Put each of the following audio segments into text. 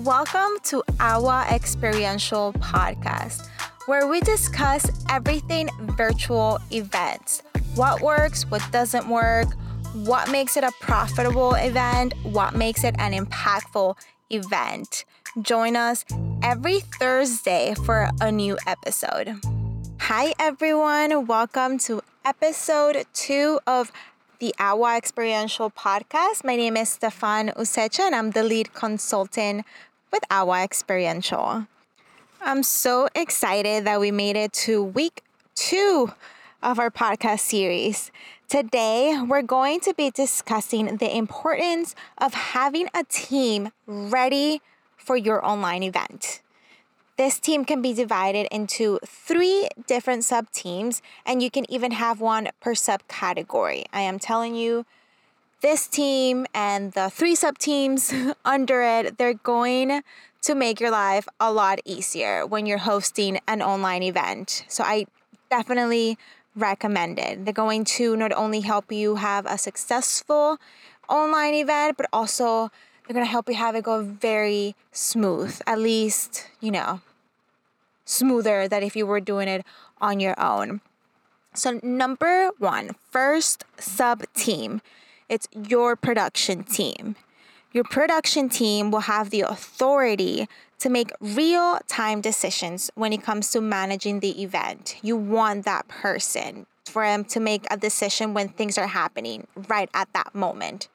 Welcome to our experiential podcast, where we discuss everything virtual events what works, what doesn't work, what makes it a profitable event, what makes it an impactful event. Join us every Thursday for a new episode. Hi, everyone. Welcome to episode two of the AWA Experiential Podcast. My name is Stefan Usecha, and I'm the lead consultant with AWA Experiential. I'm so excited that we made it to week two of our podcast series. Today, we're going to be discussing the importance of having a team ready for your online event. This team can be divided into three different sub teams, and you can even have one per subcategory. I am telling you, this team and the three sub teams under it, they're going to make your life a lot easier when you're hosting an online event. So I definitely recommend it. They're going to not only help you have a successful online event, but also they're going to help you have it go very smooth, at least, you know, smoother than if you were doing it on your own. So, number one, first sub team, it's your production team. Your production team will have the authority to make real time decisions when it comes to managing the event. You want that person for them to make a decision when things are happening right at that moment.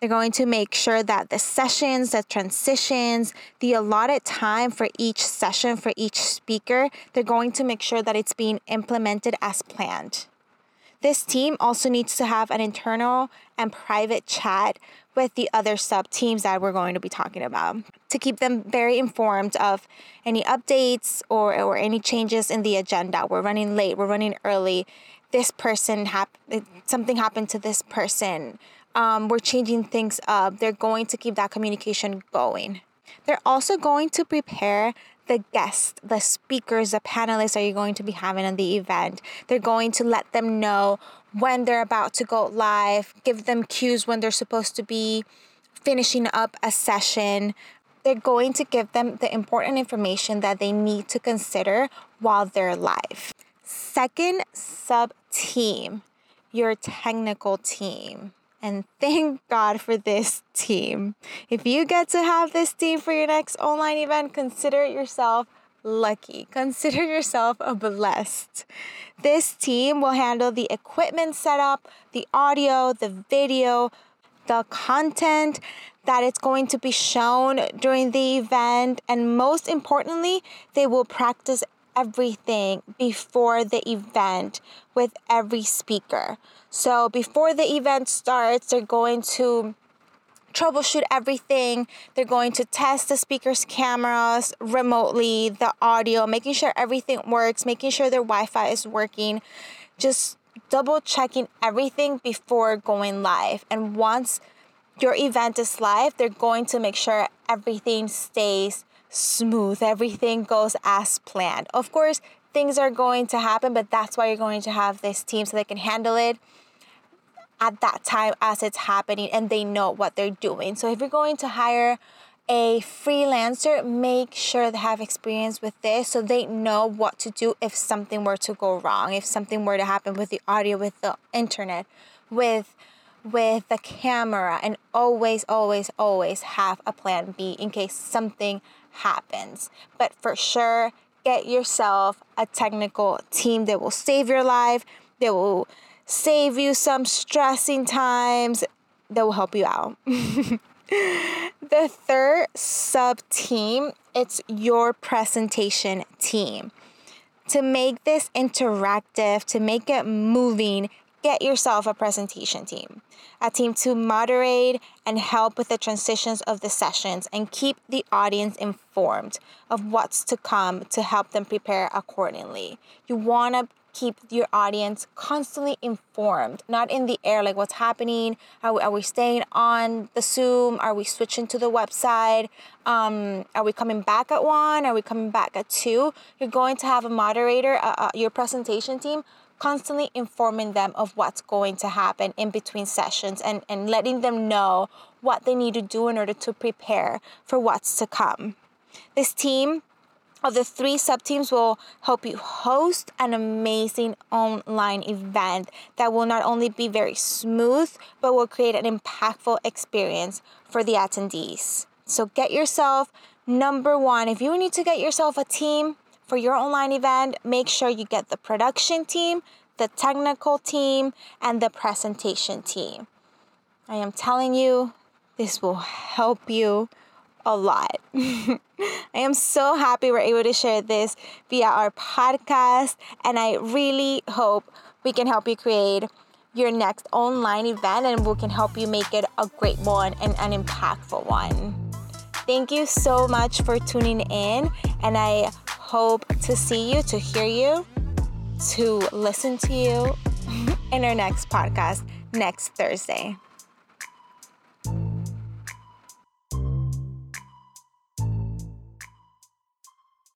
They're going to make sure that the sessions, the transitions, the allotted time for each session, for each speaker, they're going to make sure that it's being implemented as planned. This team also needs to have an internal and private chat with the other sub teams that we're going to be talking about to keep them very informed of any updates or, or any changes in the agenda. We're running late, we're running early. This person hap- something happened to this person um, we're changing things up. They're going to keep that communication going. They're also going to prepare the guests, the speakers, the panelists that you're going to be having at the event. They're going to let them know when they're about to go live, give them cues when they're supposed to be finishing up a session. They're going to give them the important information that they need to consider while they're live. Second sub team, your technical team. And thank God for this team. If you get to have this team for your next online event, consider yourself lucky. Consider yourself a blessed. This team will handle the equipment setup, the audio, the video, the content that it's going to be shown during the event, and most importantly, they will practice everything before the event with every speaker. So before the event starts, they're going to troubleshoot everything. They're going to test the speaker's cameras remotely, the audio, making sure everything works, making sure their Wi Fi is working, just double checking everything before going live. And once your event is live, they're going to make sure everything stays smooth, everything goes as planned. Of course, things are going to happen, but that's why you're going to have this team so they can handle it at that time as it's happening and they know what they're doing. So if you're going to hire a freelancer, make sure they have experience with this so they know what to do if something were to go wrong, if something were to happen with the audio, with the internet, with with the camera and always always always have a plan B in case something happens. But for sure, get yourself a technical team that will save your life, that will save you some stressing times, that will help you out. the third sub team, it's your presentation team. To make this interactive, to make it moving, get yourself a presentation team, a team to moderate and help with the transitions of the sessions and keep the audience informed of what's to come to help them prepare accordingly. You want to keep your audience constantly informed, not in the air, like what's happening. Are we, are we staying on the Zoom? Are we switching to the website? Um, are we coming back at one? Are we coming back at two? You're going to have a moderator, uh, uh, your presentation team constantly informing them of what's going to happen in between sessions and, and letting them know what they need to do in order to prepare for what's to come. This team of the three sub teams will help you host an amazing online event that will not only be very smooth, but will create an impactful experience for the attendees. So get yourself number one, if you need to get yourself a team for your online event, make sure you get the production team, the technical team, and the presentation team. I am telling you, this will help you a lot. I am so happy we're able to share this via our podcast, and I really hope we can help you create your next online event and we can help you make it a great one and an impactful one. Thank you so much for tuning in, and I hope to see you, to hear you, to listen to you in our next podcast next Thursday.